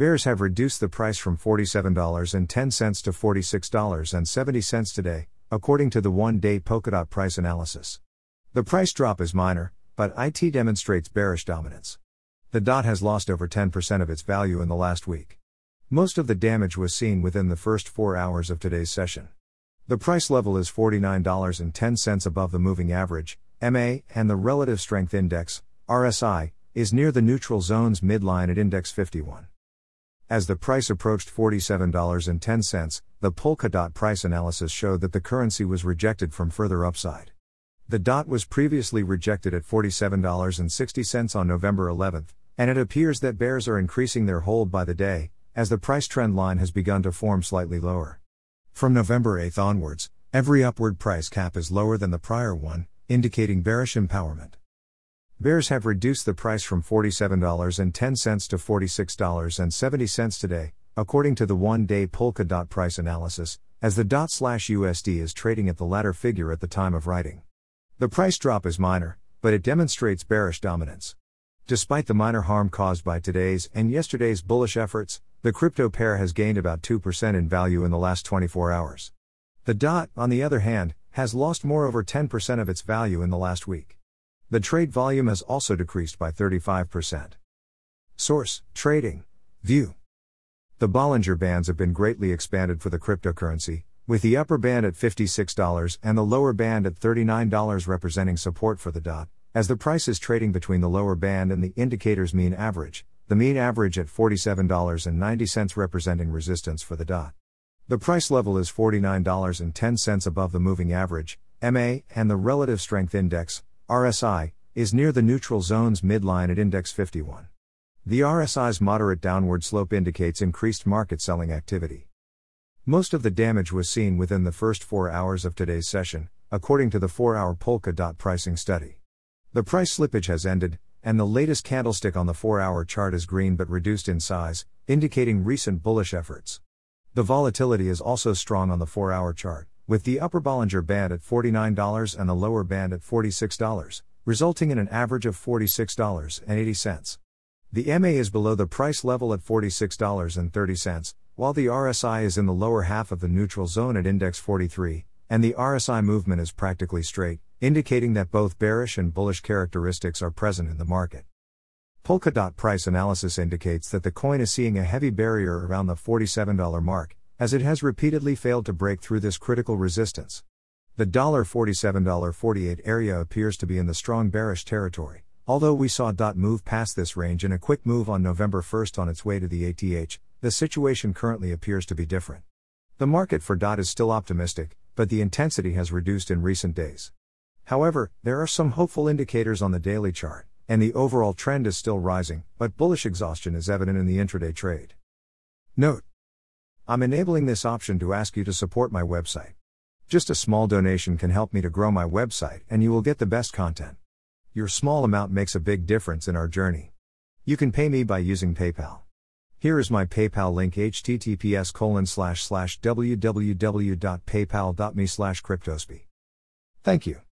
Bears have reduced the price from $47.10 to $46.70 today, according to the one day Polkadot price analysis. The price drop is minor, but IT demonstrates bearish dominance. The DOT has lost over 10% of its value in the last week. Most of the damage was seen within the first four hours of today's session. The price level is $49.10 above the moving average, MA, and the Relative Strength Index, RSI, is near the neutral zone's midline at Index 51. As the price approached $47.10, the Polkadot price analysis showed that the currency was rejected from further upside. The DOT was previously rejected at $47.60 on November 11, and it appears that bears are increasing their hold by the day, as the price trend line has begun to form slightly lower. From November 8 onwards, every upward price cap is lower than the prior one, indicating bearish empowerment. Bears have reduced the price from $47.10 to $46.70 today, according to the one day Polkadot price analysis, as the DOT slash USD is trading at the latter figure at the time of writing. The price drop is minor, but it demonstrates bearish dominance. Despite the minor harm caused by today's and yesterday's bullish efforts, the crypto pair has gained about 2% in value in the last 24 hours. The DOT, on the other hand, has lost more over 10% of its value in the last week. The trade volume has also decreased by 35%. Source Trading View The Bollinger Bands have been greatly expanded for the cryptocurrency, with the upper band at $56 and the lower band at $39 representing support for the DOT, as the price is trading between the lower band and the indicator's mean average, the mean average at $47.90 representing resistance for the DOT. The price level is $49.10 above the moving average, MA, and the relative strength index, RSI, is near the neutral zone's midline at index 51. The RSI's moderate downward slope indicates increased market selling activity. Most of the damage was seen within the first four hours of today's session, according to the 4 hour Polkadot pricing study. The price slippage has ended, and the latest candlestick on the 4 hour chart is green but reduced in size, indicating recent bullish efforts. The volatility is also strong on the 4 hour chart, with the upper Bollinger Band at $49 and the lower band at $46, resulting in an average of $46.80. The MA is below the price level at $46.30, while the RSI is in the lower half of the neutral zone at index 43, and the RSI movement is practically straight, indicating that both bearish and bullish characteristics are present in the market. Polkadot price analysis indicates that the coin is seeing a heavy barrier around the $47 mark, as it has repeatedly failed to break through this critical resistance. The $47.48 area appears to be in the strong bearish territory, although we saw DOT move past this range in a quick move on November 1 on its way to the ATH, the situation currently appears to be different. The market for DOT is still optimistic, but the intensity has reduced in recent days. However, there are some hopeful indicators on the daily chart, and the overall trend is still rising, but bullish exhaustion is evident in the intraday trade. Note I'm enabling this option to ask you to support my website. Just a small donation can help me to grow my website, and you will get the best content. Your small amount makes a big difference in our journey. You can pay me by using PayPal. Here is my PayPal link https colon slash slash www.paypal.me slash. Thank you.